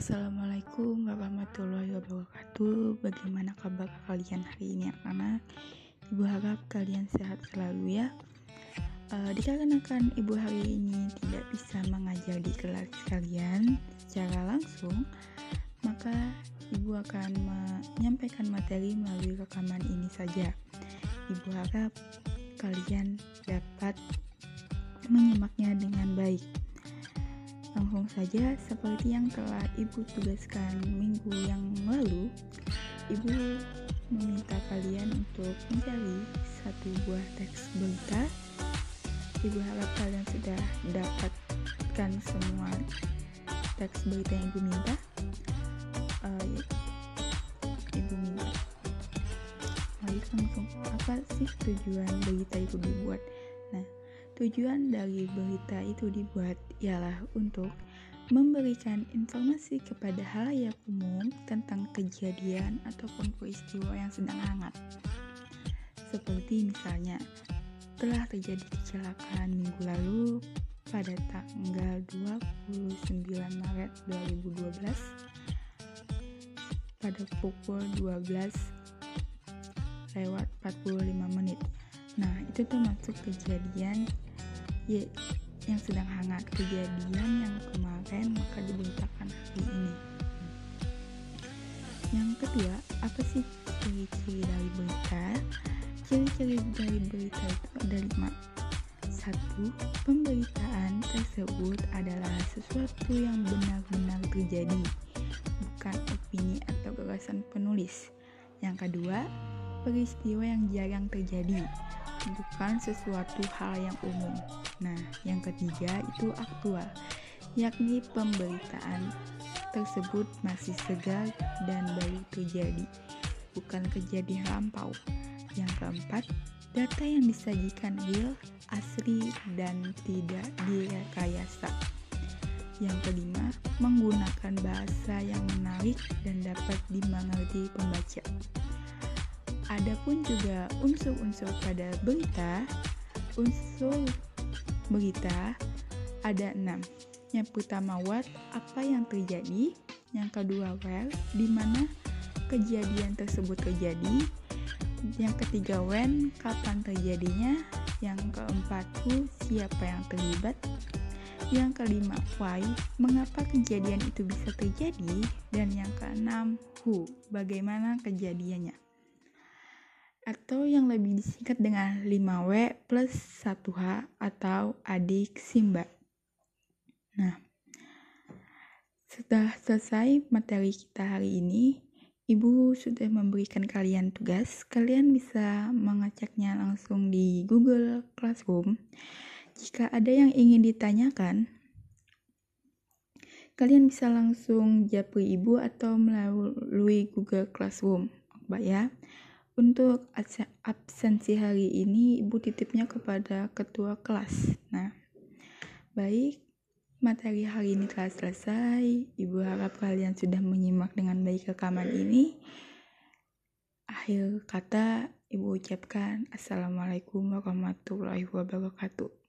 Assalamualaikum warahmatullahi wabarakatuh. Bagaimana kabar kalian hari ini anak-anak Ibu harap kalian sehat selalu ya. Uh, Dikarenakan ibu hari ini tidak bisa mengajar di kelas kalian secara langsung Maka ibu akan menyampaikan materi melalui rekaman ini saja. Ibu harap kalian dapat menyimaknya dengan baik Langsung saja, seperti yang telah Ibu tugaskan minggu yang lalu, Ibu meminta kalian untuk mencari satu buah teks berita. Ibu harap kalian sudah dapatkan semua teks berita yang Ibu minta. Uh, Ibu minta. Mari langsung, apa sih tujuan berita itu dibuat? Nah, Tujuan dari berita itu dibuat ialah untuk memberikan informasi kepada halayak umum tentang kejadian ataupun peristiwa yang sedang hangat. Seperti misalnya, telah terjadi kecelakaan minggu lalu pada tanggal 29 Maret 2012 pada pukul 12 lewat 45 menit. Nah, itu termasuk kejadian ya yang sedang hangat kejadian yang kemarin maka diberitakan hari ini. Yang kedua apa sih ciri-ciri dari berita? Ciri-ciri dari berita itu ada lima satu pemberitaan tersebut adalah sesuatu yang benar-benar terjadi bukan opini atau gagasan penulis. Yang kedua peristiwa yang jarang terjadi bukan sesuatu hal yang umum. Nah, yang ketiga itu aktual, yakni pemberitaan tersebut masih segar dan baru terjadi, bukan kejadian lampau. Yang keempat, data yang disajikan real, asli, dan tidak direkayasa. Yang kelima, menggunakan bahasa yang menarik dan dapat dimengerti pembaca. Adapun juga unsur-unsur pada berita, unsur berita ada enam. Yang pertama what, apa yang terjadi. Yang kedua where, di mana kejadian tersebut terjadi. Yang ketiga when, kapan terjadinya. Yang keempat who, siapa yang terlibat. Yang kelima why, mengapa kejadian itu bisa terjadi. Dan yang keenam who, bagaimana kejadiannya atau yang lebih disingkat dengan 5W plus 1H atau adik Simba. Nah, setelah selesai materi kita hari ini, Ibu sudah memberikan kalian tugas. Kalian bisa mengeceknya langsung di Google Classroom. Jika ada yang ingin ditanyakan, kalian bisa langsung japri Ibu atau melalui Google Classroom. Mbak ya. Untuk absensi hari ini, Ibu titipnya kepada ketua kelas. Nah, baik, materi hari ini telah selesai. Ibu harap kalian sudah menyimak dengan baik rekaman ini. Akhir kata, Ibu ucapkan Assalamualaikum warahmatullahi wabarakatuh.